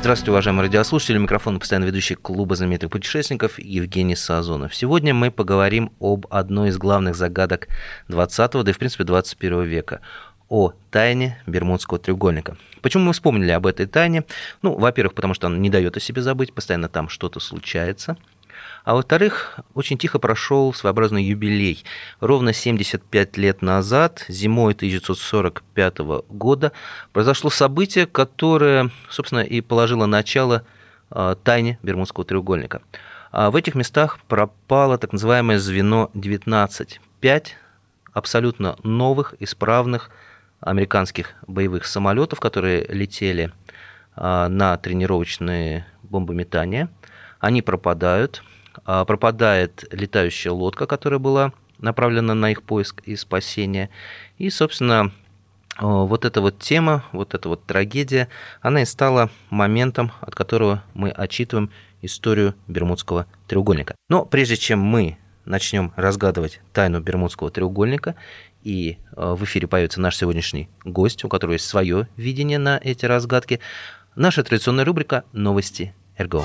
Здравствуйте, уважаемые радиослушатели. Микрофон постоянно ведущий клуба знаменитых путешественников Евгений Сазонов. Сегодня мы поговорим об одной из главных загадок 20 да и, в принципе, 21 века о тайне Бермудского треугольника. Почему мы вспомнили об этой тайне? Ну, во-первых, потому что она не дает о себе забыть, постоянно там что-то случается – а во-вторых, очень тихо прошел своеобразный юбилей. Ровно 75 лет назад, зимой 1945 года, произошло событие, которое, собственно, и положило начало а, тайне Бермудского треугольника. А в этих местах пропало так называемое звено 19. Пять абсолютно новых, исправных американских боевых самолетов, которые летели а, на тренировочные бомбометания. Они пропадают. А, пропадает летающая лодка, которая была направлена на их поиск и спасение. И, собственно, вот эта вот тема, вот эта вот трагедия, она и стала моментом, от которого мы отчитываем историю Бермудского треугольника. Но прежде чем мы начнем разгадывать тайну Бермудского треугольника, и в эфире появится наш сегодняшний гость, у которого есть свое видение на эти разгадки, наша традиционная рубрика «Новости РГО».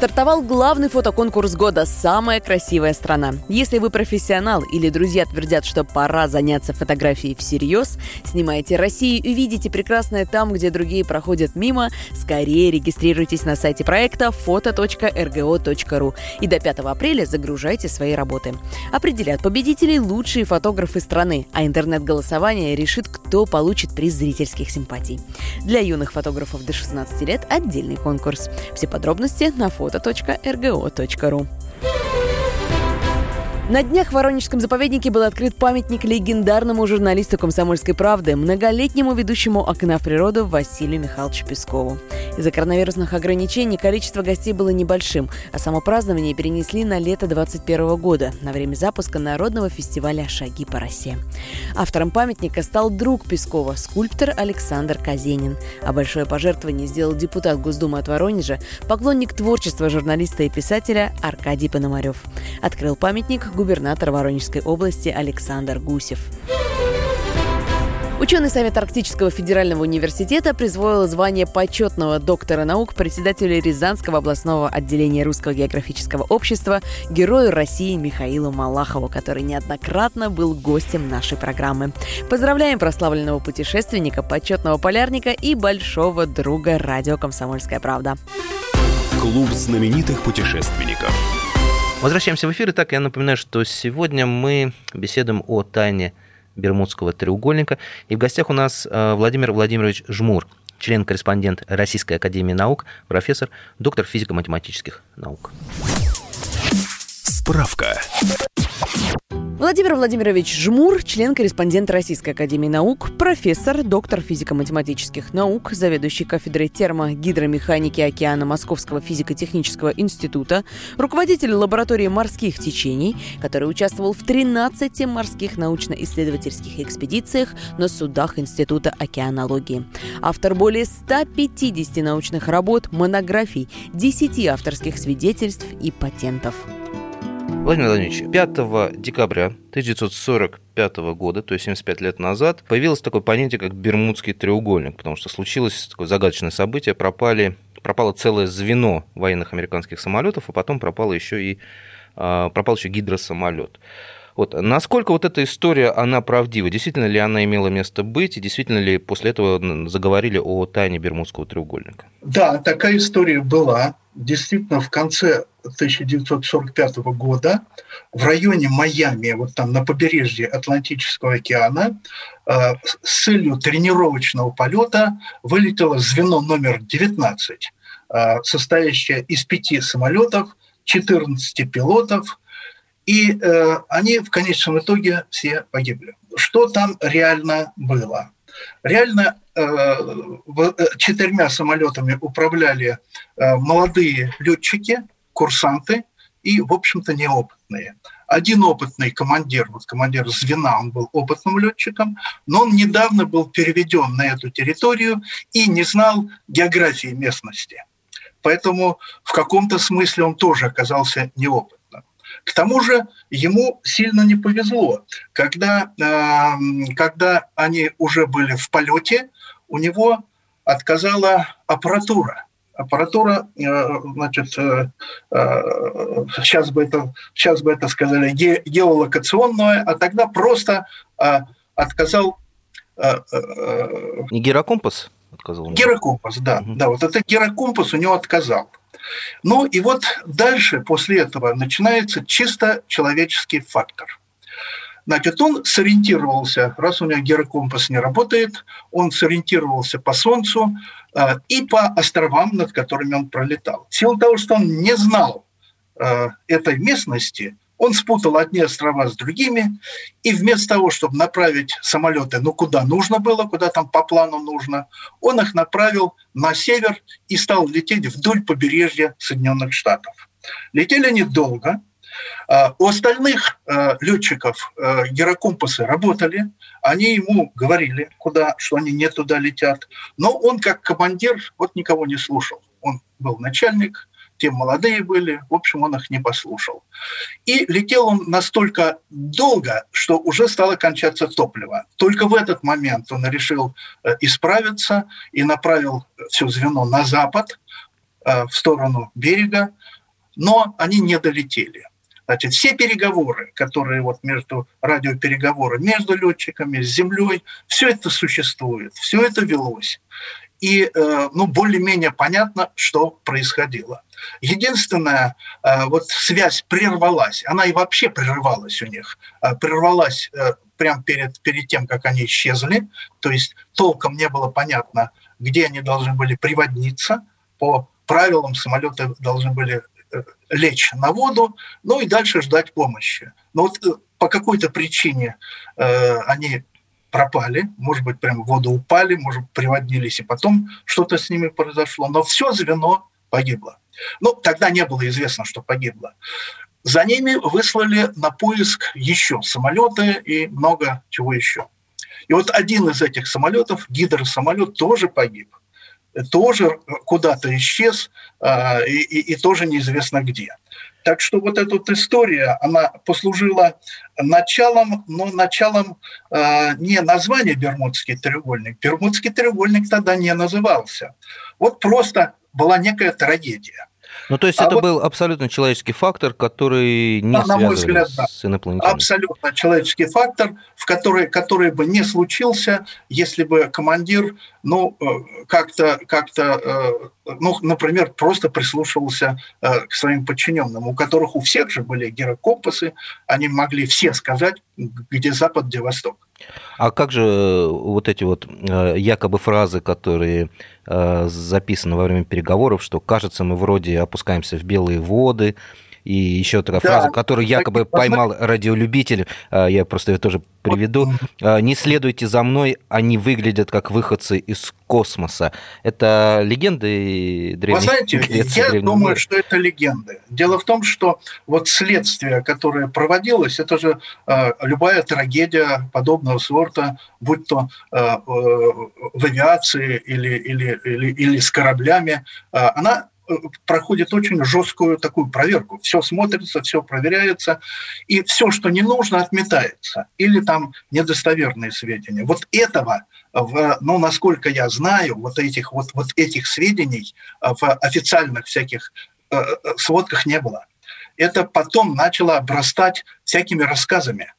Стартовал главный фотоконкурс года «Самая красивая страна». Если вы профессионал или друзья твердят, что пора заняться фотографией всерьез, снимайте Россию и видите прекрасное там, где другие проходят мимо, скорее регистрируйтесь на сайте проекта foto.rgo.ru и до 5 апреля загружайте свои работы. Определят победителей лучшие фотографы страны, а интернет-голосование решит, кто получит приз зрительских симпатий. Для юных фотографов до 16 лет отдельный конкурс. Все подробности на фото работа.рго.ру. На днях в Воронежском заповеднике был открыт памятник легендарному журналисту «Комсомольской правды», многолетнему ведущему «Окна в природу» Василию Михайловичу Пескову. Из-за коронавирусных ограничений количество гостей было небольшим, а само празднование перенесли на лето 2021 года, на время запуска народного фестиваля «Шаги по росе». Автором памятника стал друг Пескова, скульптор Александр Казенин. А большое пожертвование сделал депутат Госдумы от Воронежа, поклонник творчества журналиста и писателя Аркадий Пономарев. Открыл памятник губернатор Воронежской области Александр Гусев. Ученый совет Арктического федерального университета призвал звание почетного доктора наук председателю Рязанского областного отделения Русского географического общества герою России Михаилу Малахову, который неоднократно был гостем нашей программы. Поздравляем прославленного путешественника, почетного полярника и большого друга радио «Комсомольская правда». Клуб знаменитых путешественников. Возвращаемся в эфир. Итак, я напоминаю, что сегодня мы беседуем о тайне Бермудского треугольника. И в гостях у нас э, Владимир Владимирович Жмур, член-корреспондент Российской Академии Наук, профессор, доктор физико-математических наук. Справка. Владимир Владимирович Жмур, член-корреспондент Российской Академии Наук, профессор, доктор физико-математических наук, заведующий кафедрой термо-гидромеханики океана Московского физико-технического института, руководитель лаборатории морских течений, который участвовал в 13 морских научно-исследовательских экспедициях на судах Института океанологии. Автор более 150 научных работ, монографий, 10 авторских свидетельств и патентов. Владимир Владимирович, 5 декабря 1945 года, то есть 75 лет назад, появилось такое понятие, как Бермудский треугольник, потому что случилось такое загадочное событие, пропали, пропало целое звено военных американских самолетов, а потом пропало еще и а, пропал еще гидросамолет. Вот. Насколько вот эта история, она правдива? Действительно ли она имела место быть? И действительно ли после этого заговорили о тайне Бермудского треугольника? Да, такая история была. Действительно, в конце 1945 года в районе Майами, вот там на побережье Атлантического океана, э, с целью тренировочного полета вылетело звено номер 19, э, состоящее из пяти самолетов, 14 пилотов, и э, они в конечном итоге все погибли. Что там реально было? Реально четырьмя самолетами управляли молодые летчики, курсанты и, в общем-то, неопытные. Один опытный командир, вот командир звена, он был опытным летчиком, но он недавно был переведен на эту территорию и не знал географии местности. Поэтому в каком-то смысле он тоже оказался неопытным. К тому же ему сильно не повезло. Когда, э, когда они уже были в полете, у него отказала аппаратура – аппаратура, э, значит, сейчас э, бы это, сейчас бы это сказали геолокационная, а тогда просто отказал... Не гирокомпас отказал? Гирокомпас, да, угу. да, вот это гирокомпас у него отказал. Ну и вот дальше, после этого, начинается чисто человеческий фактор. Значит, он сориентировался, раз у него гирокомпас не работает, он сориентировался по Солнцу, Э, и по островам, над которыми он пролетал. В силу того, что он не знал э, этой местности, он спутал одни острова с другими, и вместо того, чтобы направить самолеты, ну, куда нужно было, куда там по плану нужно, он их направил на север и стал лететь вдоль побережья Соединенных Штатов. Летели они долго, а, у остальных а, летчиков а, гирокомпасы работали, они ему говорили, куда, что они не туда летят. Но он как командир вот никого не слушал. Он был начальник, те молодые были, в общем, он их не послушал. И летел он настолько долго, что уже стало кончаться топливо. Только в этот момент он решил э, исправиться и направил все звено на запад, э, в сторону берега, но они не долетели. Значит, все переговоры, которые вот между радиопереговоры, между летчиками, с землей, все это существует, все это велось. И э, ну, более-менее понятно, что происходило. Единственная э, вот связь прервалась, она и вообще прервалась у них, э, прервалась прямо перед, перед тем, как они исчезли, то есть толком не было понятно, где они должны были приводниться, по правилам самолеты должны были лечь на воду, ну и дальше ждать помощи. Но вот э, по какой-то причине э, они пропали, может быть, прямо в воду упали, может, приводнились, и потом что-то с ними произошло. Но все звено погибло. Ну, тогда не было известно, что погибло. За ними выслали на поиск еще самолеты и много чего еще. И вот один из этих самолетов, гидросамолет, тоже погиб тоже куда-то исчез а, и, и, и тоже неизвестно где. Так что вот эта вот история, она послужила началом, но началом э, не названия Бермудский треугольник. Бермудский треугольник тогда не назывался. Вот просто была некая трагедия. Ну, то есть а это вот, был абсолютно человеческий фактор, который не да, на мой взгляд, да. с инопланетянами. Абсолютно человеческий фактор, в который, который бы не случился, если бы командир, ну, э, как-то, как-то, э, ну, например, просто прислушивался э, к своим подчиненным, у которых у всех же были гирокомпасы, они могли все сказать, где Запад, где Восток. А как же вот эти вот якобы фразы, которые записаны во время переговоров, что кажется, мы вроде опускаемся в белые воды, и еще такая да, фраза, которую якобы поймал радиолюбитель, а, я просто ее тоже приведу. А, «Не следуйте за мной, они выглядят как выходцы из космоса». Это легенды древних Вы знаете, Греции, я думаю, мира. что это легенды. Дело в том, что вот следствие, которое проводилось, это же э, любая трагедия подобного сорта, будь то э, в авиации или, или, или, или с кораблями, э, она проходит очень жесткую такую проверку. Все смотрится, все проверяется, и все, что не нужно, отметается. Или там недостоверные сведения. Вот этого, ну, насколько я знаю, вот этих, вот, вот этих сведений в официальных всяких э, э, сводках не было. Это потом начало обрастать всякими рассказами.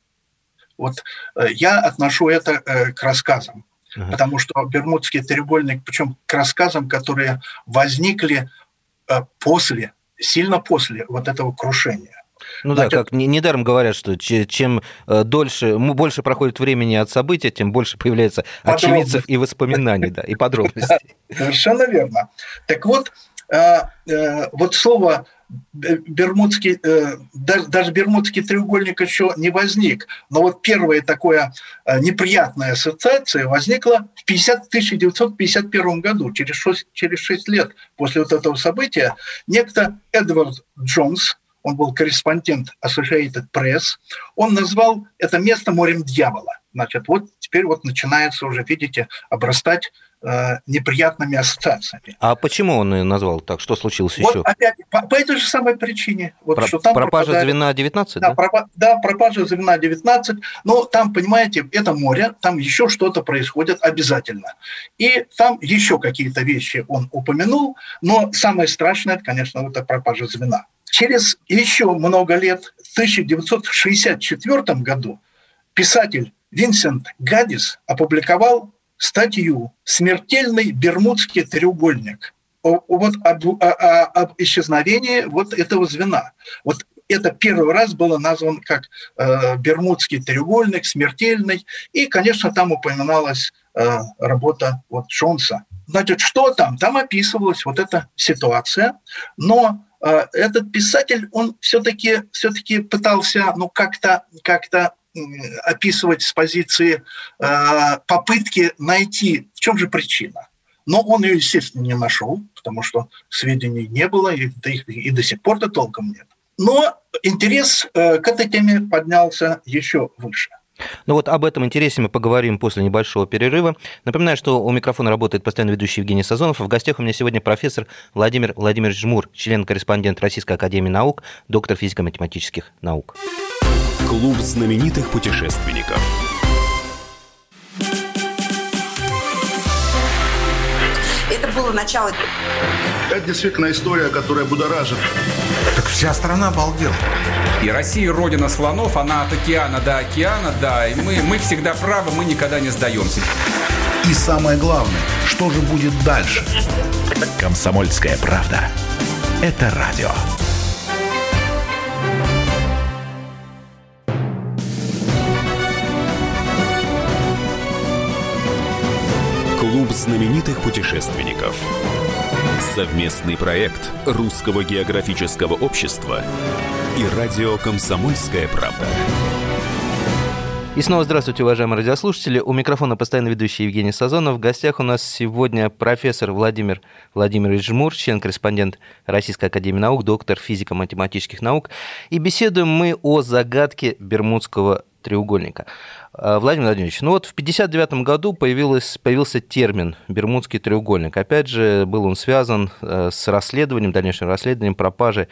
Вот э, я отношу это к рассказам. Uh-huh. Потому что Бермудский треугольник, причем к рассказам, которые возникли Э, после, сильно после вот этого крушения. Ну Значит, да, как недаром говорят, что чем э, дольше, больше проходит времени от события, тем больше появляется очевидцев и воспоминаний, да, и подробностей. Совершенно верно. Так вот, э, вот слово Бермудский, э, даже, даже Бермудский треугольник еще не возник, но вот первая такая э, неприятная ассоциация возникла в 50, 1951 году, через 6, через 6 лет после вот этого события, некто Эдвард Джонс, он был корреспондент Associated Press, он назвал это место морем дьявола. Значит, вот теперь вот начинается уже, видите, обрастать неприятными ассоциациями. А почему он ее назвал так? Что случилось вот еще? Опять, по, по этой же самой причине. Вот, Про, что там пропажа пропадает... звена 19, да? Да, пропа, да, пропажа звена 19. Но там, понимаете, это море, там еще что-то происходит обязательно. И там еще какие-то вещи он упомянул, но самое страшное, это, конечно, это пропажа звена. Через еще много лет, в 1964 году, писатель Винсент Гадис опубликовал статью «Смертельный Бермудский треугольник» вот об, о, о, об исчезновении вот этого звена. Вот это первый раз было назван как э, Бермудский треугольник, смертельный, и, конечно, там упоминалась э, работа вот Джонса. Значит, что там? Там описывалась вот эта ситуация, но э, этот писатель, он все-таки все пытался, ну, как-то как описывать с позиции э, попытки найти, в чем же причина. Но он ее, естественно, не нашел, потому что сведений не было, и, до сих пор-то толком нет. Но интерес э, к этой теме поднялся еще выше. Ну вот об этом интересе мы поговорим после небольшого перерыва. Напоминаю, что у микрофона работает постоянно ведущий Евгений Сазонов. В гостях у меня сегодня профессор Владимир Владимирович Жмур, член-корреспондент Российской Академии Наук, доктор физико-математических наук. Клуб знаменитых путешественников. Это было начало. Это действительно история, которая будоражит. Вся страна обалдела. И Россия родина слонов, она от океана до океана, да. И мы, мы всегда правы, мы никогда не сдаемся. И самое главное, что же будет дальше? Комсомольская правда. Это радио. Клуб знаменитых путешественников. Совместный проект Русского географического общества и радио «Комсомольская правда». И снова здравствуйте, уважаемые радиослушатели. У микрофона постоянно ведущий Евгений Сазонов. В гостях у нас сегодня профессор Владимир Владимирович Жмур, член-корреспондент Российской Академии Наук, доктор физико-математических наук. И беседуем мы о загадке Бермудского треугольника. А, Владимир Владимирович, ну вот в 1959 году появилась, появился термин «Бермудский треугольник». Опять же, был он связан э, с расследованием, дальнейшим расследованием пропажи,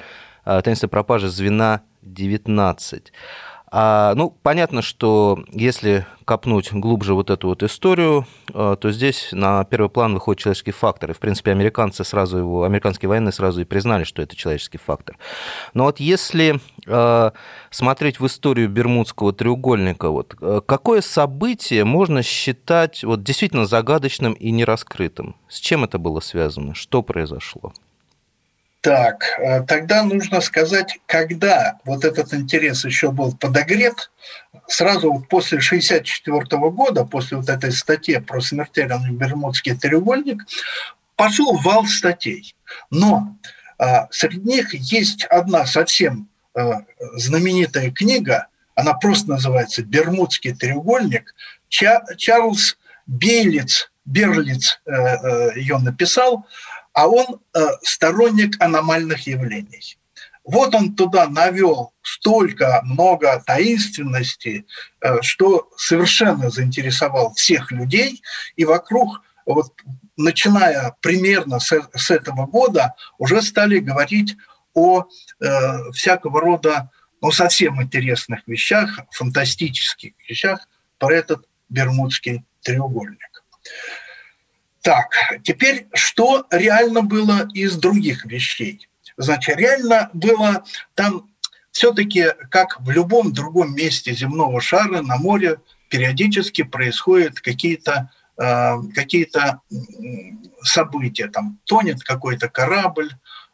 э, таинственной пропажи звена 19. А, ну, понятно, что если копнуть глубже вот эту вот историю, э, то здесь на первый план выходит человеческий фактор. И, в принципе, американцы сразу его, американские военные сразу и признали, что это человеческий фактор. Но вот если э, смотреть в историю Бермудского треугольника, вот, э, какое событие можно считать вот, действительно загадочным и нераскрытым? С чем это было связано? Что произошло? Так, э, тогда нужно сказать, когда вот этот интерес еще был подогрет, сразу вот после 1964 года, после вот этой статьи про смертельный Бермудский треугольник, пошел вал статей. Но а, среди них есть одна совсем а, знаменитая книга, она просто называется «Бермудский треугольник». Ча Чарльз Бейлиц, Берлиц э, э, ее написал – а он э, сторонник аномальных явлений. Вот он туда навел столько много таинственности, э, что совершенно заинтересовал всех людей, и вокруг, вот, начиная примерно с, с этого года, уже стали говорить о э, всякого рода, ну, совсем интересных вещах, фантастических вещах про этот Бермудский треугольник. Так, теперь что реально было из других вещей? Значит, реально было там все-таки, как в любом другом месте земного шара на море, периодически происходят какие-то э, какие-то события, там тонет какой-то корабль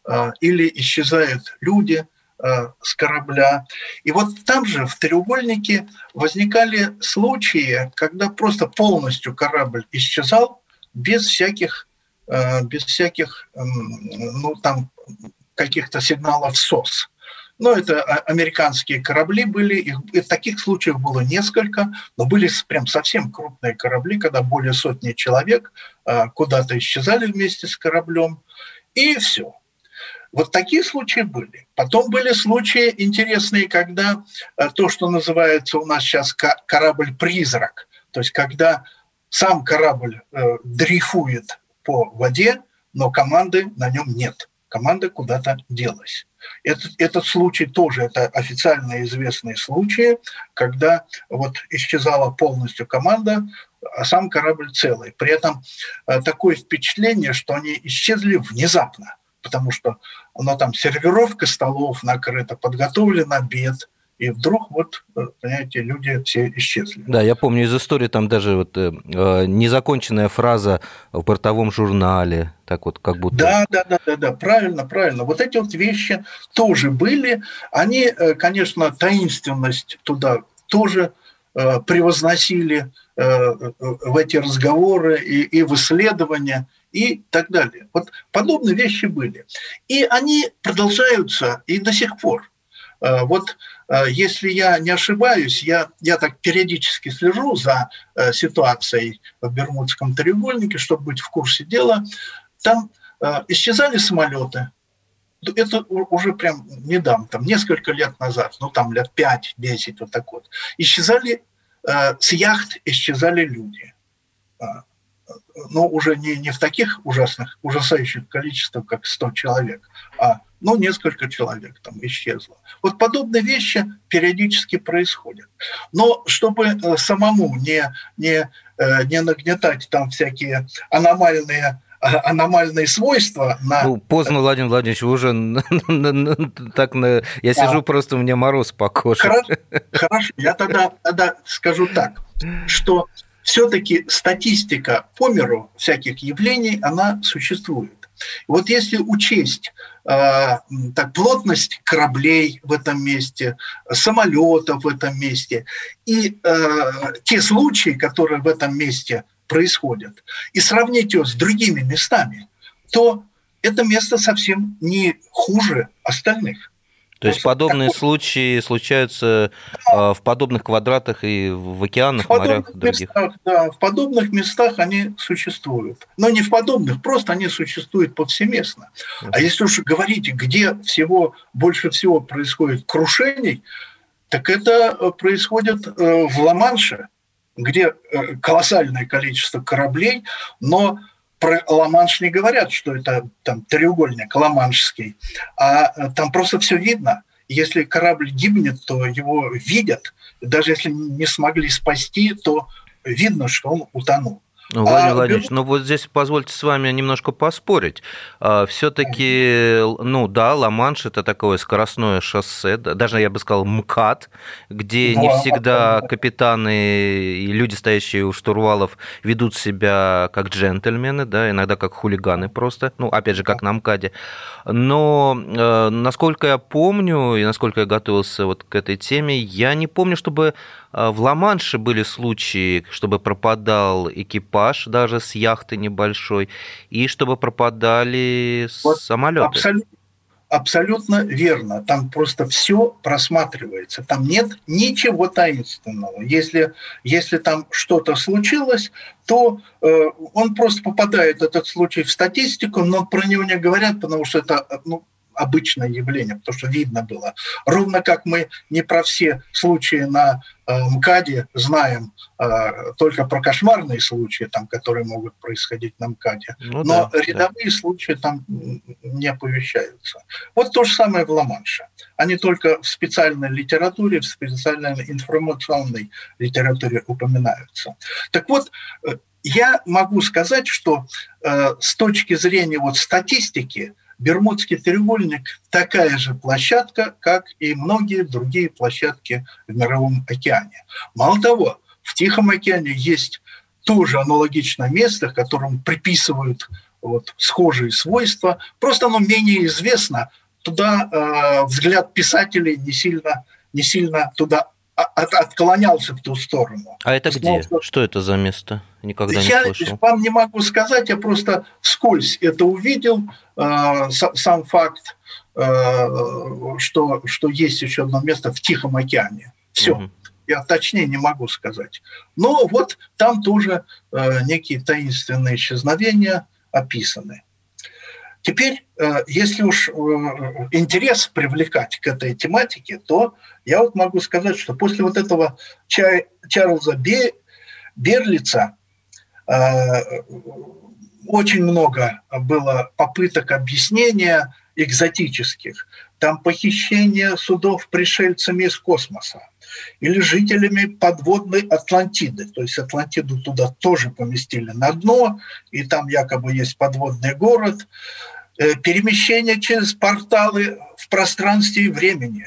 э, или исчезают люди э, с корабля. И вот там же в треугольнике возникали случаи, когда просто полностью корабль исчезал, без всяких, э, без всяких, эм, ну там каких-то сигналов СОС. Но это американские корабли были, их, и таких случаев было несколько, но были прям совсем крупные корабли, когда более сотни человек а, куда-то исчезали вместе с кораблем, и все. Вот такие случаи были. Потом были случаи интересные, когда а, то, что называется у нас сейчас корабль-призрак, то есть когда сам корабль э, дрейфует по воде, но команды на нем нет. Команда куда-то делась. Этот, этот случай тоже, это официально известные случаи, когда вот исчезала полностью команда, а сам корабль целый. При этом э, такое впечатление, что они исчезли внезапно, потому что ну, там сервировка столов накрыта, подготовлен обед, и вдруг вот, э, понимаете, люди все исчезли. Да, я помню из истории там даже вот э, э, незаконченная фраза в портовом журнале, так вот как будто. Да, да, да, да, да, правильно, правильно. Вот эти вот вещи тоже были. Они, э, конечно, таинственность туда тоже э, превозносили э, в эти разговоры и, и в исследования и так далее. Вот подобные вещи были. И они продолжаются и до сих пор. Вот Э, если я не ошибаюсь, я, я так периодически слежу за э, ситуацией в Бермудском треугольнике, чтобы быть в курсе дела. Там э, исчезали самолеты. Это уже прям недавно, там несколько лет назад, ну там лет 5-10, вот так вот. Исчезали, с яхт исчезали люди. Но уже не, не в таких ужасных, ужасающих количествах, как 100 человек, а ну, несколько человек там исчезло. Вот подобные вещи периодически происходят. Но чтобы э, самому не, не, э, не нагнетать там всякие аномальные а, аномальные свойства на... Ну, поздно, Владимир Владимирович, вы уже так на... Я сижу, просто у меня мороз по коже. Хорошо, хорошо. я тогда, тогда скажу так, что все-таки статистика по миру всяких явлений, она существует. Вот если учесть э, так, плотность кораблей в этом месте, самолетов в этом месте и э, те случаи, которые в этом месте происходят, и сравнить его с другими местами, то это место совсем не хуже остальных. То есть подобные такой... случаи случаются да. в подобных квадратах и в океанах, в морях других? Местах, да, в подобных местах они существуют. Но не в подобных, просто они существуют повсеместно. Uh-huh. А если уж говорить, где всего больше всего происходит крушений, так это э, происходит э, в Ла-Манше, где э, колоссальное количество кораблей, но про Ла-Манш не говорят, что это там треугольник ла-маншский, а э, там просто все видно. Если корабль гибнет, то его видят. Даже если не смогли спасти, то видно, что он утонул. Ну, Владимир а, Владимирович, ну вот здесь позвольте с вами немножко поспорить. А, Все-таки, ну да, Ла-Манш это такое скоростное шоссе, даже я бы сказал МКАД, где да, не всегда капитаны и люди, стоящие у штурвалов, ведут себя как джентльмены, да, иногда как хулиганы просто, ну, опять же, как на МКАДе. Но, э, насколько я помню и насколько я готовился вот к этой теме, я не помню, чтобы а, в Ла-Манше были случаи, чтобы пропадал экипаж даже с яхты небольшой, и чтобы пропадали вот самолеты. Абсолютно, абсолютно верно. Там просто все просматривается. Там нет ничего таинственного. Если, если там что-то случилось, то э, он просто попадает, этот случай, в статистику, но про него не говорят, потому что это ну, обычное явление, потому что видно было. Ровно как мы не про все случаи на э, МКАДе знаем, э, только про кошмарные случаи, там, которые могут происходить на МКАДе, ну, но да, рядовые да. случаи там не оповещаются. Вот то же самое в Ла-Манше. Они только в специальной литературе, в специальной информационной литературе упоминаются. Так вот, э, я могу сказать, что э, с точки зрения вот статистики, Бермудский треугольник такая же площадка, как и многие другие площадки в Мировом океане. Мало того, в Тихом океане есть тоже аналогичное место, которому приписывают вот, схожие свойства, просто оно менее известно. Туда э, взгляд писателей не сильно, не сильно туда от, отклонялся в ту сторону. А это где? Что... что это за место? Никогда я не слышал. Я вам не могу сказать, я просто вскользь это увидел, э, сам факт, э, что, что есть еще одно место в Тихом океане. Все. Угу. Я точнее не могу сказать. Но вот там тоже э, некие таинственные исчезновения описаны. Теперь, э, если уж э, интерес привлекать к этой тематике, то я вот могу сказать, что после вот этого Чарльза Берлица э, очень много было попыток объяснения экзотических. Там похищение судов пришельцами из космоса или жителями подводной Атлантиды. То есть Атлантиду туда тоже поместили на дно, и там якобы есть подводный город. Э, перемещение через порталы в пространстве и времени.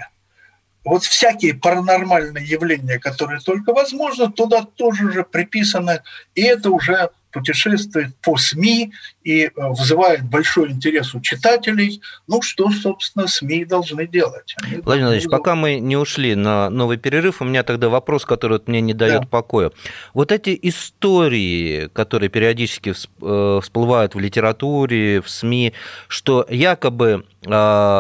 Вот всякие паранормальные явления, которые только возможно, туда тоже уже приписаны, и это уже путешествует по СМИ и э, вызывает большой интерес у читателей. Ну, что, собственно, СМИ должны делать? Они Владимир Владимирович, должны... пока мы не ушли на новый перерыв, у меня тогда вопрос, который мне не дает да. покоя. Вот эти истории, которые периодически э, всплывают в литературе, в СМИ, что якобы э,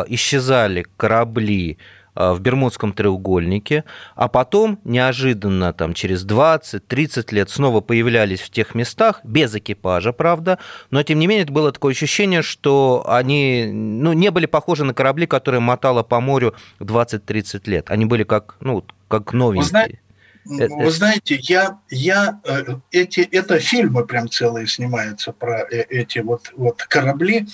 исчезали корабли, в Бермудском треугольнике, а потом неожиданно там, через 20-30 лет снова появлялись в тех местах, без экипажа, правда, но тем не менее это было такое ощущение, что они ну, не были похожи на корабли, которые мотало по морю 20-30 лет. Они были как, ну, как новенькие. Э, вы э, знаете, я, я э, эти, это фильмы прям целые снимаются про эти вот, вот корабли,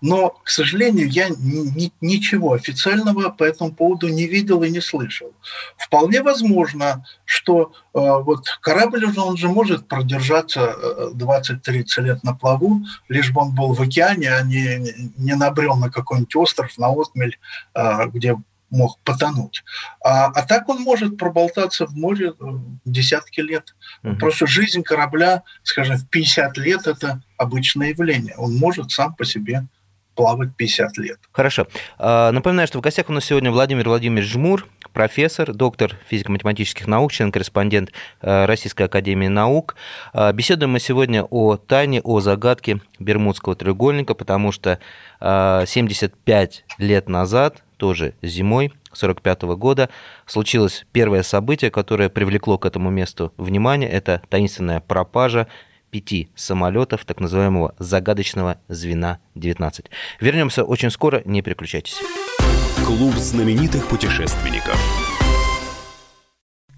но, к сожалению, я ни, ничего официального по этому поводу не видел и не слышал. Вполне возможно, что вот корабль он же может продержаться 20-30 лет на плаву, лишь бы он был в океане, а не, не набрел на какой-нибудь остров, на отмель, где мог потонуть. А, а так он может проболтаться в море э, десятки лет. Угу. Просто жизнь корабля, скажем, в 50 лет это обычное явление. Он может сам по себе плавать 50 лет. Хорошо. А, напоминаю, что в гостях у нас сегодня Владимир Владимирович Жмур, профессор, доктор физико-математических наук, член-корреспондент э, Российской Академии Наук. А, беседуем мы сегодня о тайне, о загадке Бермудского треугольника, потому что 75 лет назад тоже зимой 1945 года случилось первое событие, которое привлекло к этому месту внимание. Это таинственная пропажа пяти самолетов так называемого загадочного звена 19. Вернемся очень скоро, не переключайтесь. Клуб знаменитых путешественников.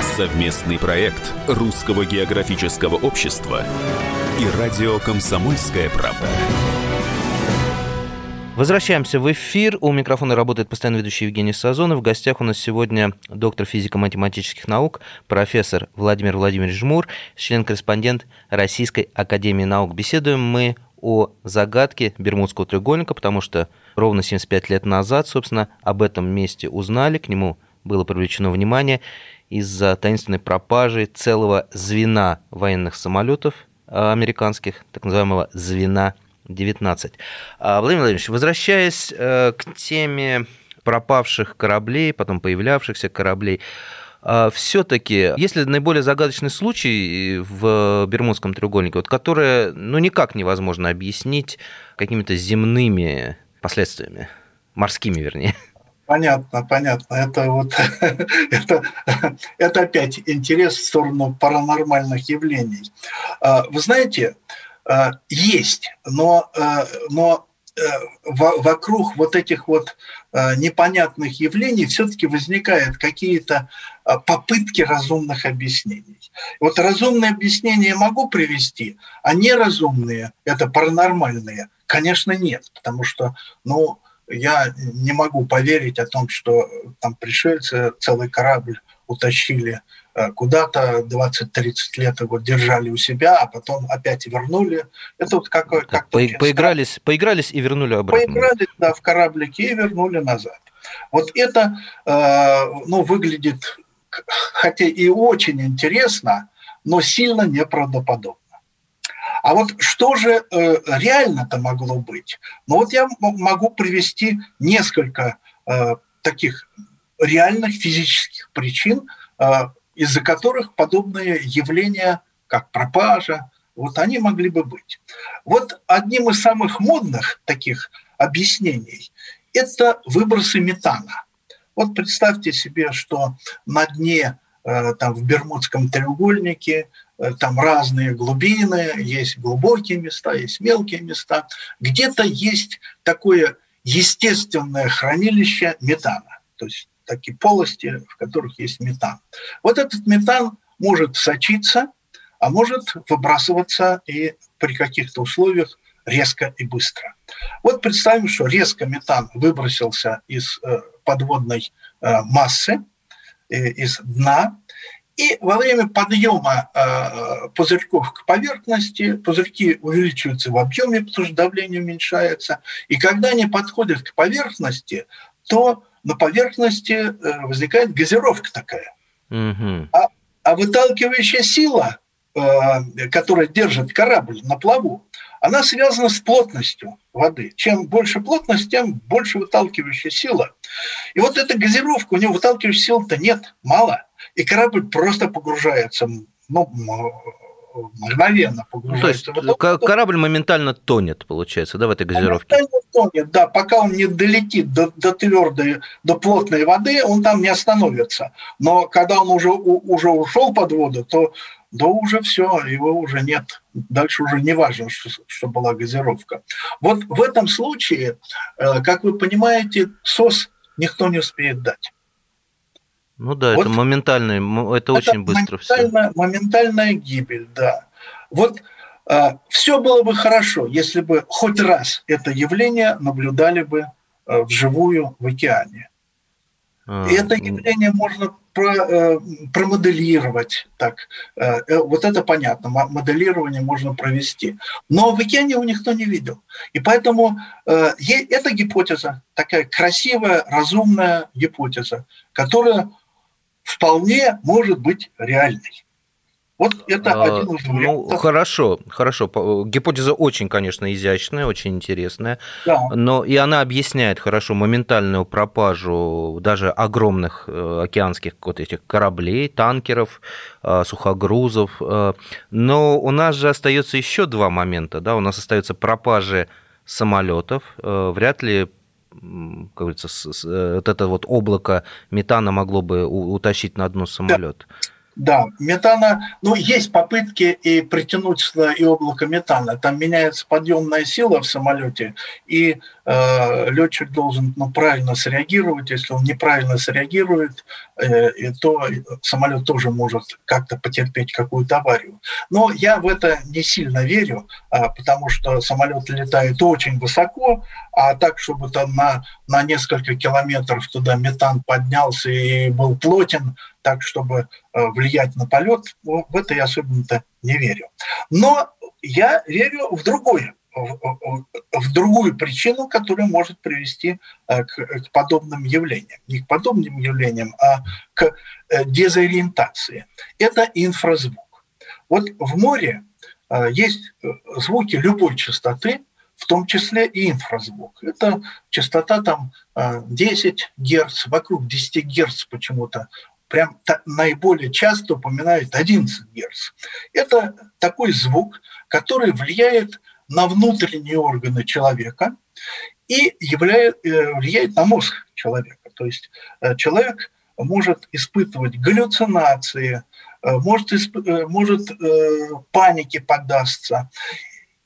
Совместный проект Русского географического общества и радио «Комсомольская правда». Возвращаемся в эфир. У микрофона работает постоянно ведущий Евгений Сазонов. В гостях у нас сегодня доктор физико-математических наук, профессор Владимир Владимирович Жмур, член-корреспондент Российской Академии Наук. Беседуем мы о загадке Бермудского треугольника, потому что ровно 75 лет назад, собственно, об этом месте узнали, к нему было привлечено внимание из-за таинственной пропажи целого звена военных самолетов Э, американских, так называемого звена 19. А, Владимир Владимирович, возвращаясь э, к теме пропавших кораблей, потом появлявшихся кораблей, а, все-таки, если наиболее загадочный случай в Бермудском треугольнике, вот, который ну, никак невозможно объяснить какими-то земными последствиями, морскими, вернее. Понятно, понятно. Это вот это, это опять интерес в сторону паранормальных явлений. А, вы знаете, а, есть, но, а, но вокруг вот этих вот непонятных явлений все-таки возникают какие-то попытки разумных объяснений. Вот разумные объяснения могу привести, а неразумные, это паранормальные, конечно, нет, потому что, ну, я не могу поверить о том, что там пришельцы целый корабль утащили э, куда-то 20-30 лет его держали у себя, а потом опять вернули. Это вот как, как По, поигрались, поигрались и вернули обратно. Поигрались, да, в кораблике и вернули назад. Вот это, э, ну, выглядит, хотя и очень интересно, но сильно неправдоподобно. А вот что же э, реально-то могло быть? Ну вот я могу привести несколько э, таких реальных физических причин, э, из-за которых подобные явления, как пропажа, вот они могли бы быть. Вот одним из самых модных таких объяснений – это выбросы метана. Вот представьте себе, что на дне там, в Бермудском треугольнике там разные глубины, есть глубокие места, есть мелкие места. Где-то есть такое естественное хранилище метана, то есть такие полости, в которых есть метан. Вот этот метан может сочиться, а может выбрасываться и при каких-то условиях резко и быстро. Вот представим, что резко метан выбросился из э, подводной э, массы, из дна, и во время подъема э, пузырьков к поверхности, пузырьки увеличиваются в объеме, потому что давление уменьшается. И когда они подходят к поверхности, то на поверхности э, возникает газировка такая. Угу. А, а выталкивающая сила, э, которая держит корабль на плаву, она связана с плотностью воды. Чем больше плотность, тем больше выталкивающая сила. И вот эта газировка, у него выталкивающей силы-то нет, мало – и корабль просто погружается, ну, мгновенно погружается. То есть корабль моментально тонет, получается, да, в этой газировке? Моментально тонет, да, пока он не долетит до, до твердой, до плотной воды, он там не остановится. Но когда он уже, уже ушел под воду, то да уже все, его уже нет. Дальше уже не важно, что, что была газировка. Вот в этом случае, э, как вы понимаете, СОС никто не успеет дать. Ну да, вот это моментальный, это, это очень быстро все. Моментальная гибель, да. Вот э, все было бы хорошо, если бы хоть раз это явление наблюдали бы э, вживую в океане. И это явление можно про, э, промоделировать. Так, э, э, вот это понятно, моделирование можно провести. Но в океане его никто не видел. И поэтому э, это гипотеза, такая красивая, разумная гипотеза, которая вполне может быть реальной. Вот это а, один из вариантов. Ну, хорошо, хорошо. Гипотеза очень, конечно, изящная, очень интересная. Да. Но и она объясняет хорошо моментальную пропажу даже огромных э, океанских вот этих кораблей, танкеров, э, сухогрузов. Э. Но у нас же остается еще два момента. Да? У нас остаются пропажи самолетов. Вряд ли как говорится, э, вот это вот облако метана могло бы утащить на дно самолет. Да. Да, метана, ну, есть попытки и притянуть сюда и облако метана. Там меняется подъемная сила в самолете, и летчик должен ну, правильно среагировать. Если он неправильно среагирует, э, то самолет тоже может как-то потерпеть какую-то аварию. Но я в это не сильно верю, э, потому что самолет летает очень высоко, а так, чтобы там на, на несколько километров туда метан поднялся и был плотен, так, чтобы э, влиять на полет, в это я особенно-то не верю. Но я верю в другое, в другую причину, которая может привести э, к, к подобным явлениям. Не к подобным явлениям, а к э, дезориентации. Это инфразвук. Вот в море есть звуки любой частоты, в том числе и инфразвук. Это частота там 10 Гц, вокруг 10 Гц почему-то прям наиболее часто упоминают 11 Гц. Это такой звук, который влияет на внутренние органы человека и являет, э, влияет на мозг человека. То есть э, человек может испытывать галлюцинации, э, может, может панике поддастся.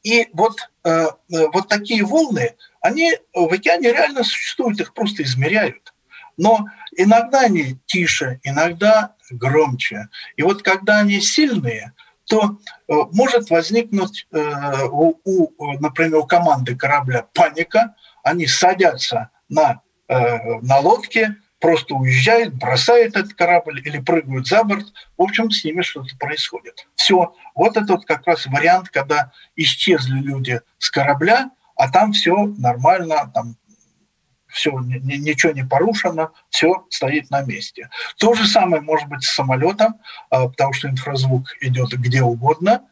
И вот, вот такие волны они в океане реально существуют, их просто измеряют. Но иногда они тише, иногда громче. И вот когда они сильные, то э, может возникнуть э, у, у, например, у команды корабля паника, они садятся на, э, на лодке, просто уезжают, бросают этот корабль или прыгают за борт. В общем, с ними что-то происходит. Все. Вот это вот как раз вариант, когда исчезли люди с корабля, а там все нормально, там все, ничего не порушено, все стоит на месте. То же самое может быть с самолетом, а, потому что инфразвук идет где угодно.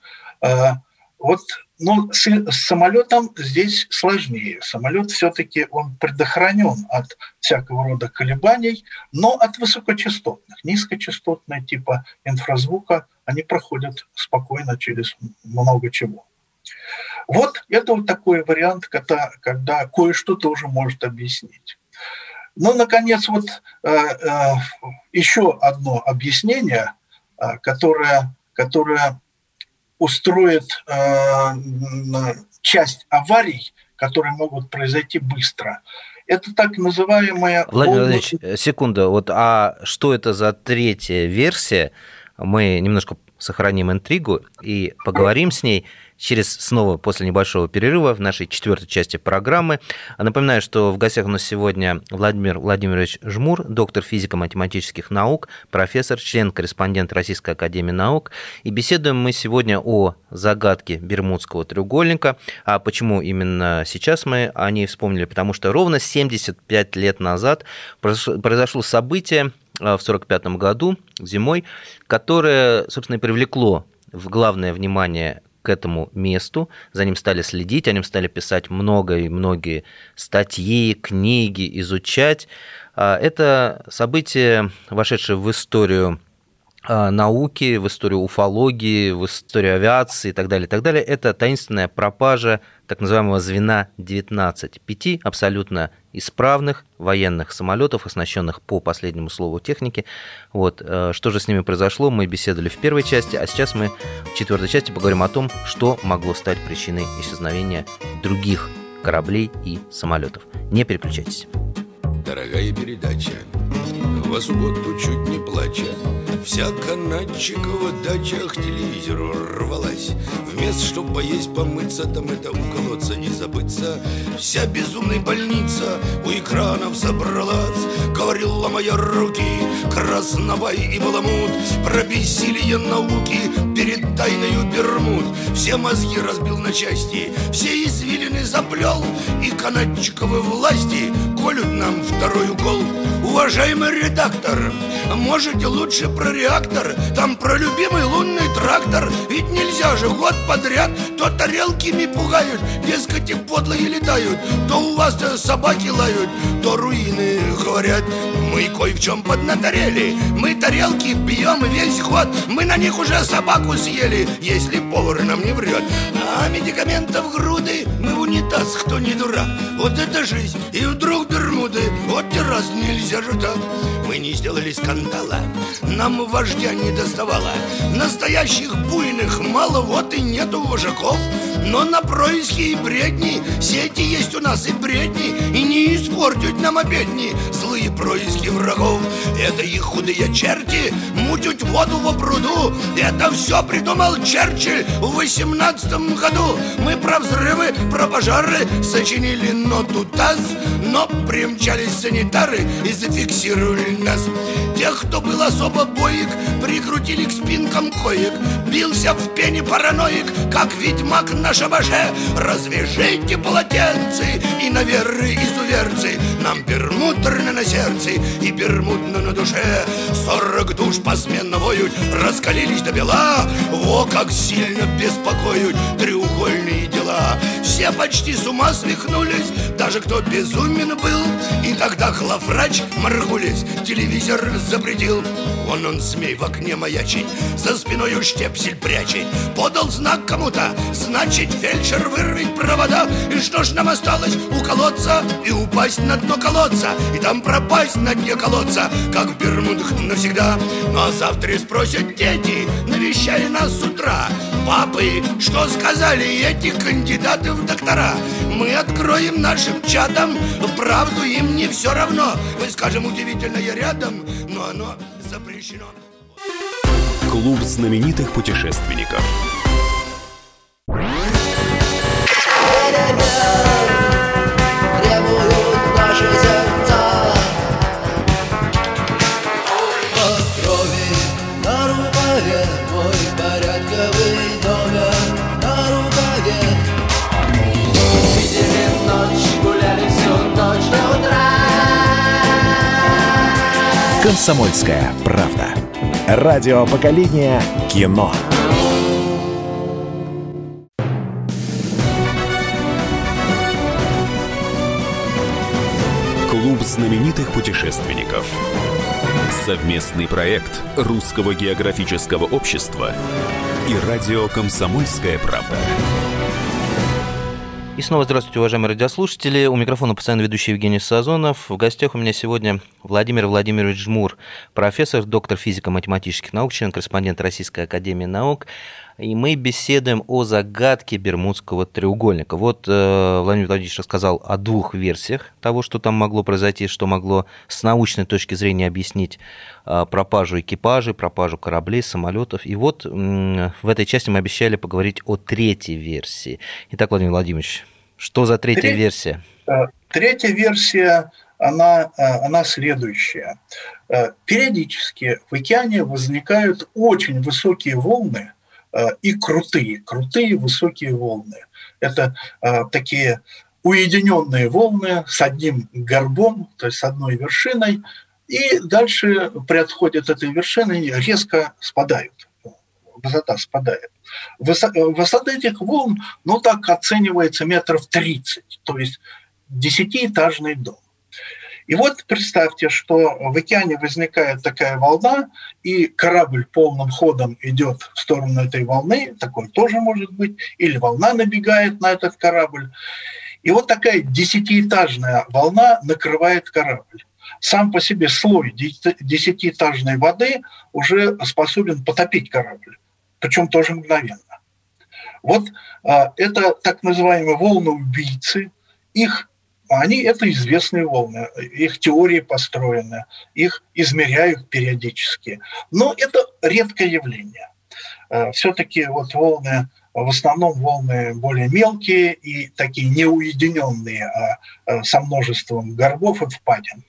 А, вот, но с, с самолетом здесь сложнее. Самолет все-таки он предохранен от всякого рода колебаний, но от высокочастотных, низкочастотные типа инфразвука, они проходят спокойно через много чего. Вот это вот такой вариант, когда, когда кое-что тоже может объяснить. Ну, наконец, вот э, э, еще одно объяснение, э, которое, которое устроит э, часть аварий, которые могут произойти быстро. Это так называемая... Владимир Владимирович, секунду. Вот, а что это за третья версия? Мы немножко сохраним интригу и поговорим с ней через снова после небольшого перерыва в нашей четвертой части программы. Напоминаю, что в гостях у нас сегодня Владимир Владимирович Жмур, доктор физико-математических наук, профессор, член-корреспондент Российской академии наук. И беседуем мы сегодня о загадке Бермудского треугольника. А почему именно сейчас мы о ней вспомнили? Потому что ровно 75 лет назад произошло событие, а, в 1945 году, зимой, которое, собственно, и привлекло в главное внимание к этому месту, за ним стали следить, о нем стали писать много и многие статьи, книги, изучать. А, это событие, вошедшее в историю науки, в историю уфологии, в историю авиации и так далее, и так далее, это таинственная пропажа так называемого звена 19, пяти абсолютно исправных военных самолетов, оснащенных по последнему слову техники. Вот. Э, что же с ними произошло, мы беседовали в первой части, а сейчас мы в четвертой части поговорим о том, что могло стать причиной исчезновения других кораблей и самолетов. Не переключайтесь. Дорогая передача, субботу чуть не плача, Вся канадчикова дача к телевизору рвалась. Вместо чтоб поесть, помыться, там это уколоться и забыться. Вся безумная больница у экранов собралась. Говорила моя руки, Красновай и Баламут. Про бессилие науки перед тайною Бермуд. Все мозги разбил на части, все извилины заплел. И канадчиковы власти колют нам второй укол. Уважаемый редактор, можете лучше про реактор. Там про любимый лунный трактор. Ведь нельзя же год подряд То тарелками пугают, дескать, и подлые летают То у вас -то собаки лают, то руины говорят Мы кое в чем поднаторели Мы тарелки бьем весь год Мы на них уже собаку съели Если повар нам не врет А медикаментов груды Мы в унитаз, кто не дурак. Вот это жизнь, и вдруг Бермуды Вот раз нельзя же так. Мы не сделали скандала. Нам вождя не доставало. Настоящих буйных мало, вот и нету вожаков Но на происки и бредни Сети есть у нас и бредни И не испортят нам обедни. Злые происки врагов Это их худые черти. Мутють воду во пруду Это все придумал Черчилль в восемнадцатом году. Мы про взрывы, про пожары Сочинили ноту ТАСС Но примчались санитары И зафиксировали нас. Тех, кто был особо боек Прикрутили к спинкам коек. Бился в пене параноик Как ведьмак на шабаше Развяжите полотенцы И на веры изуверцы. Нам пермутрно на сердце И пермутно на душе. Сорок душ посменно воют Раскалились до бела. Во как сильно беспокоят Треугольные дела Все почти с ума свихнулись Даже кто безумен был. И тогда главврач Маргулис Телевизор запретил. Вон он, змей, в окне маячить За спиною штепсель прячет. Подал знак кому-то Значит, фельдшер вырвет провода. И что ж нам осталось? Уколоться и упасть на дно колодца. И там пропасть на дне колодца Как в Бермудах навсегда. Ну а завтра спросят дети Навещая нас с утра. Папы Что сказали эти кандидаты в доктора. Мы откроем нашим чатам Правду им не все равно. Мы скажем удивительно я рядом Но оно запрещено Клуб знаменитых путешественников «Комсомольская правда». Радио поколения кино. Клуб знаменитых путешественников. Совместный проект Русского географического общества и радио «Комсомольская правда». И снова здравствуйте, уважаемые радиослушатели. У микрофона постоянно ведущий Евгений Сазонов. В гостях у меня сегодня Владимир Владимирович Жмур, профессор, доктор физико-математических наук, член-корреспондент Российской Академии Наук. И мы беседуем о загадке Бермудского треугольника. Вот э, Владимир Владимирович рассказал о двух версиях того, что там могло произойти, что могло с научной точки зрения объяснить э, пропажу экипажей, пропажу кораблей, самолетов. И вот э, в этой части мы обещали поговорить о третьей версии. Итак, Владимир Владимирович, что за третья Треть, версия? Э, третья версия, она, э, она следующая. Э, периодически в океане возникают очень высокие волны, и крутые, крутые высокие волны. Это такие уединенные волны с одним горбом, то есть с одной вершиной, и дальше при отходе от этой вершины резко спадают высота спадает. Высота этих волн, ну так оценивается метров 30, то есть десятиэтажный дом. И вот представьте, что в океане возникает такая волна, и корабль полным ходом идет в сторону этой волны, такой тоже может быть, или волна набегает на этот корабль. И вот такая десятиэтажная волна накрывает корабль сам по себе слой десятиэтажной воды уже способен потопить корабль причем тоже мгновенно. Вот а, это так называемые волны убийцы, их они это известные волны, их теории построены, их измеряют периодически. Но это редкое явление. А, Все-таки вот волны, в основном волны более мелкие и такие неуединенные, а, а со множеством горбов и впадин.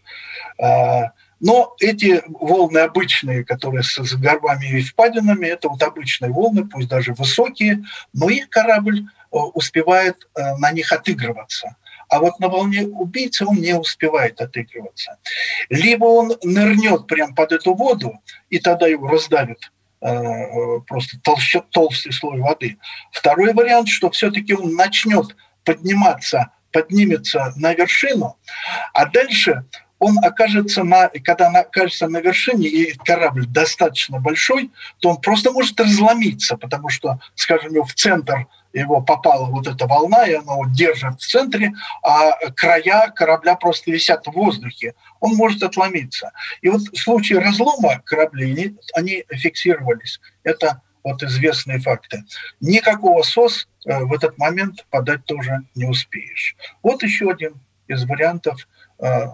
Но эти волны обычные, которые с, горбами и впадинами, это вот обычные волны, пусть даже высокие, но их корабль э, успевает э, на них отыгрываться. А вот на волне убийцы он не успевает отыгрываться. Либо он нырнет прямо под эту воду, и тогда его раздавит э, просто толще, толстый слой воды. Второй вариант, что все-таки он начнет подниматься, поднимется на вершину, а дальше он окажется на, когда он окажется на вершине, и корабль достаточно большой, то он просто может разломиться, потому что, скажем, в центр его попала вот эта волна, и она его держит в центре, а края корабля просто висят в воздухе. Он может отломиться. И вот в случае разлома кораблей, они фиксировались. Это вот известные факты. Никакого СОС э, в этот момент подать тоже не успеешь. Вот еще один из вариантов – Э,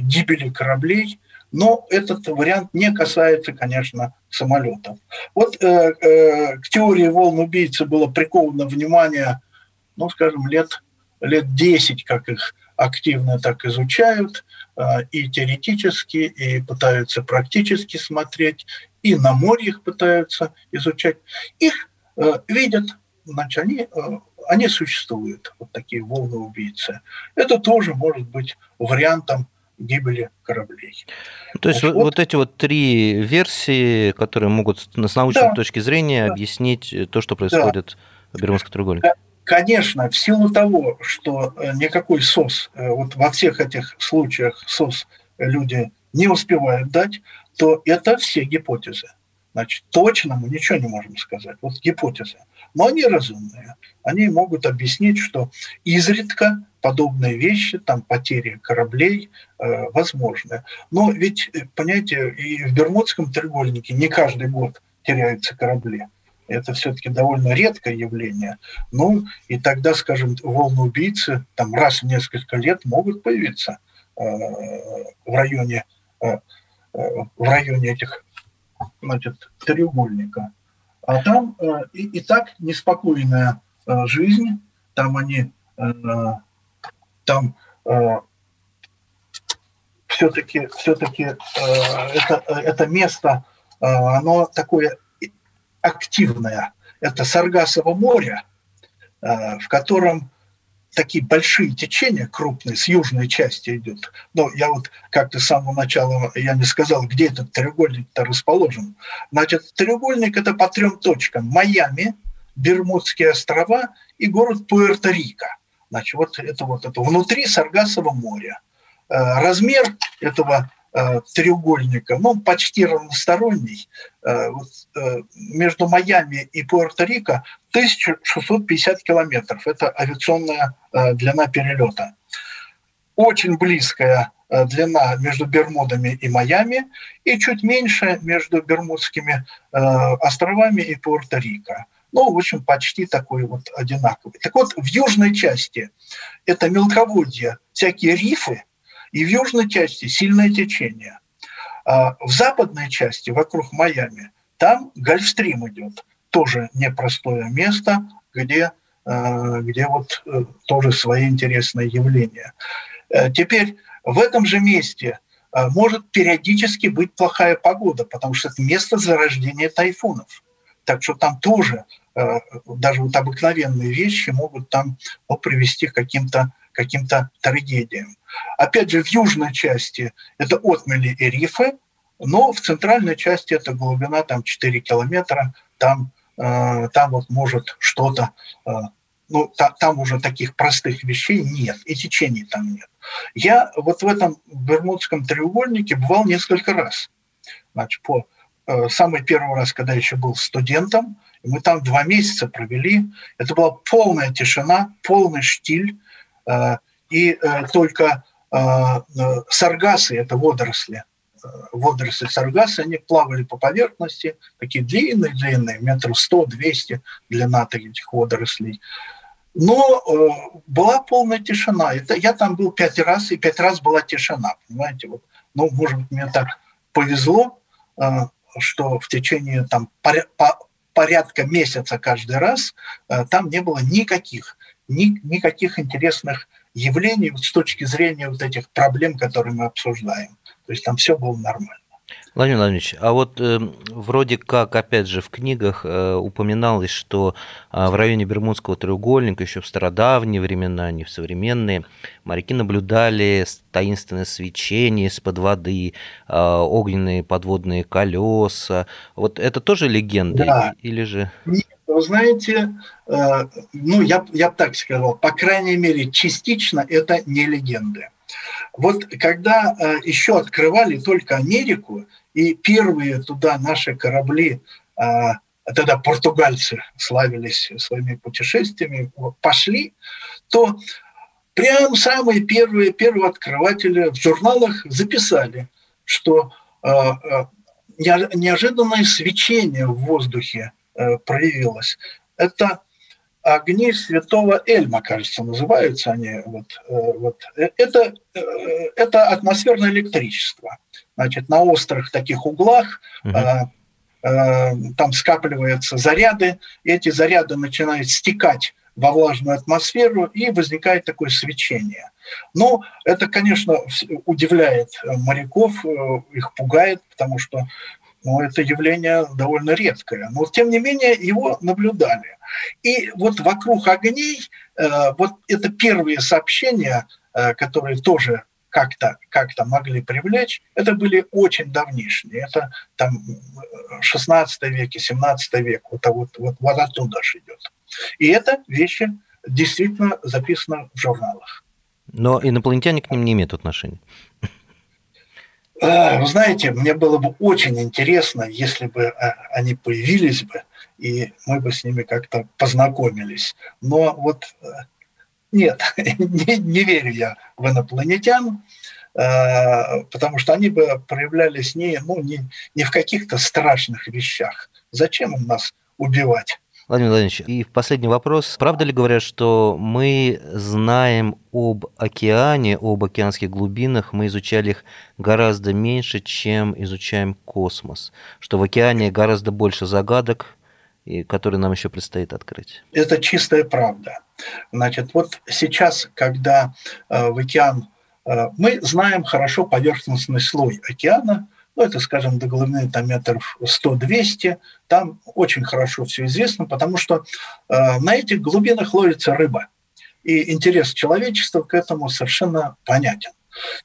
гибели кораблей, но этот вариант не касается, конечно, самолетов. Вот э, э, к теории волн убийцы было приковано внимание, ну, скажем, лет, лет 10, как их активно так изучают, э, и теоретически, и пытаются практически смотреть, и на море их пытаются изучать. Их э, видят, значит, они э, они существуют, вот такие волны-убийцы. Это тоже может быть вариантом гибели кораблей. То есть вот, вот эти вот три версии, которые могут с научной да, точки зрения да, объяснить то, что происходит да, в Бермудском треугольнике. Конечно, в силу того, что э, никакой СОС, э, вот во всех этих случаях СОС люди не успевают дать, то это все гипотезы. Значит, точно мы ничего не можем сказать. Вот гипотезы. Но они разумные. Они могут объяснить, что изредка подобные вещи, там потери кораблей э, возможны. Но ведь, э, понимаете, и в Бермудском треугольнике не каждый год теряются корабли. это все-таки довольно редкое явление. Ну, и тогда, скажем, волны убийцы там раз в несколько лет могут появиться э, в районе э, э, в районе этих значит, треугольника. А там э, и, и так неспокойная э, жизнь, там они, э, там э, все-таки, все-таки э, это, это место, э, оно такое активное. Это Саргасово море, э, в котором такие большие течения крупные с южной части идут. Но я вот как-то с самого начала я не сказал, где этот треугольник-то расположен. Значит, треугольник это по трем точкам. Майами, Бермудские острова и город Пуэрто-Рико. Значит, вот это вот это внутри Саргасово моря. Э, размер этого треугольника, ну, почти равносторонний. Э, вот, э, между Майами и Пуэрто-Рико 1650 километров. Это авиационная длина перелета. Очень близкая длина между Бермудами и Майами и чуть меньше между Бермудскими островами и Пуэрто-Рико. Ну, в общем, почти такой вот одинаковый. Так вот, в южной части это мелководье, всякие рифы – и в южной части сильное течение. А в западной части, вокруг Майами, там Гольфстрим идет. Тоже непростое место, где, э, где вот э, тоже свои интересные явления. Э, теперь в этом же месте может периодически быть плохая погода, потому что это место зарождения тайфунов. Так что там тоже даже вот обыкновенные вещи могут там ну, привести к каким-то каким-то трагедиям. Опять же, в южной части это отмели и рифы, но в центральной части это глубина там 4 километра, там, э, там вот может что-то, э, ну, та, там уже таких простых вещей нет, и течений там нет. Я вот в этом Бермудском треугольнике бывал несколько раз. Значит, по э, самый первый раз, когда еще был студентом, мы там два месяца провели. Это была полная тишина, полный штиль. Э, и э, только э, саргасы, это водоросли, водоросли саргасы, они плавали по поверхности, такие длинные-длинные, метров 100-200 длина этих водорослей. Но была полная тишина. Это, я там был пять раз, и пять раз была тишина, понимаете. Вот. Ну, может быть, мне так повезло, что в течение там, поря- по- порядка месяца каждый раз там не было никаких ни, никаких интересных явлений с точки зрения вот этих проблем, которые мы обсуждаем. То есть там все было нормально. Владимир Владимирович, а вот э, вроде как, опять же, в книгах э, упоминалось, что э, в районе Бермудского треугольника еще в стародавние времена, не в современные, моряки наблюдали таинственное свечение из-под воды, э, огненные подводные колеса. Вот это тоже легенда да. или же? Нет, вы знаете, э, ну, я, я так сказал, по крайней мере, частично это не легенды. Вот когда э, еще открывали только Америку, и первые туда наши корабли, э, тогда португальцы славились своими путешествиями, пошли, то прям самые первые первооткрыватели в журналах записали, что неожиданное свечение в воздухе Э, проявилось. Это огни святого Эльма, кажется, называются они. Вот, э, вот. Э, это, это атмосферное электричество. Значит, на острых таких углах угу. там скапливаются заряды, и эти заряды начинают стекать во влажную атмосферу, и возникает такое свечение. Но это, конечно, удивляет моряков, их пугает, потому что ну, это явление довольно редкое. Но, тем не менее, его наблюдали. И вот вокруг огней, э, вот это первые сообщения, э, которые тоже как-то как могли привлечь, это были очень давнишние. Это там 16 век и 17 век, вот, вот, вот, вот оттуда же идет. И это вещи действительно записаны в журналах. Но инопланетяне к ним не имеют отношения. А, вы знаете, мне было бы очень интересно, если бы а, они появились бы, и мы бы с ними как-то познакомились. Но вот э, нет, не, не верю я в инопланетян, потому что они бы проявлялись не, ну, не, не в каких-то страшных вещах. Зачем у нас убивать. Владимир Владимирович, и последний вопрос. Правда ли говорят, что мы знаем об океане, об океанских глубинах, мы изучали их гораздо меньше, чем изучаем космос? Что в океане гораздо больше загадок, которые нам еще предстоит открыть? Это чистая правда. Значит, вот сейчас, когда э, в океан... Э, мы знаем хорошо поверхностный слой океана, ну, это, скажем, до глубины там, метров 100-200, там очень хорошо все известно, потому что э, на этих глубинах ловится рыба. И интерес человечества к этому совершенно понятен.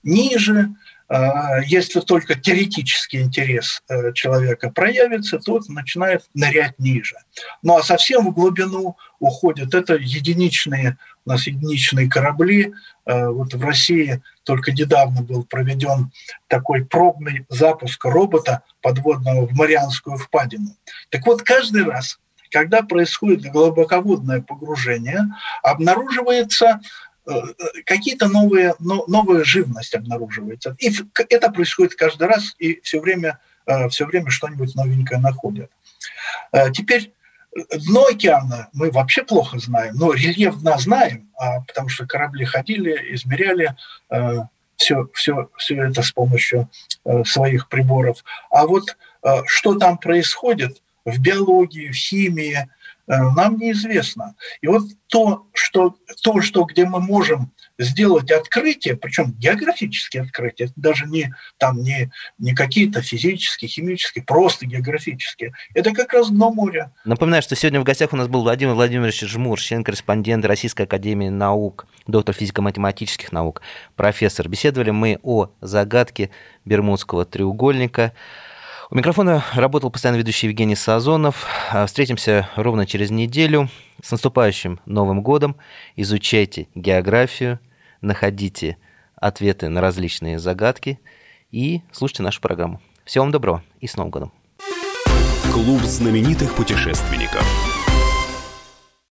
Ниже, э, если только теоретический интерес э, человека проявится, то он начинает нырять ниже. Ну а совсем в глубину уходят это единичные у нас единичные корабли. Э, вот в России только недавно был проведен такой пробный запуск робота подводного в Марианскую впадину. Так вот, каждый раз, когда происходит глубоководное погружение, обнаруживается э, э, какие-то новые, новая живность обнаруживается. И это происходит каждый раз, и все время, все время что-нибудь новенькое находят. Теперь Дно океана мы вообще плохо знаем, но рельеф дна знаем, а, потому что корабли ходили, измеряли э, все, все, все это с помощью э, своих приборов. А вот э, что там происходит в биологии, в химии, э, нам неизвестно. И вот то, что, то, что где мы можем сделать открытие, причем географические открытия, это даже не, там, не, не какие-то физические, химические, просто географические. Это как раз дно моря. Напоминаю, что сегодня в гостях у нас был Владимир Владимирович Жмур, член-корреспондент Российской Академии Наук, доктор физико-математических наук, профессор. Беседовали мы о загадке Бермудского треугольника. У микрофона работал постоянно ведущий Евгений Сазонов. А, встретимся ровно через неделю. С наступающим Новым годом. Изучайте географию, находите ответы на различные загадки и слушайте нашу программу. Всего вам доброго и с Новым годом! Клуб знаменитых путешественников.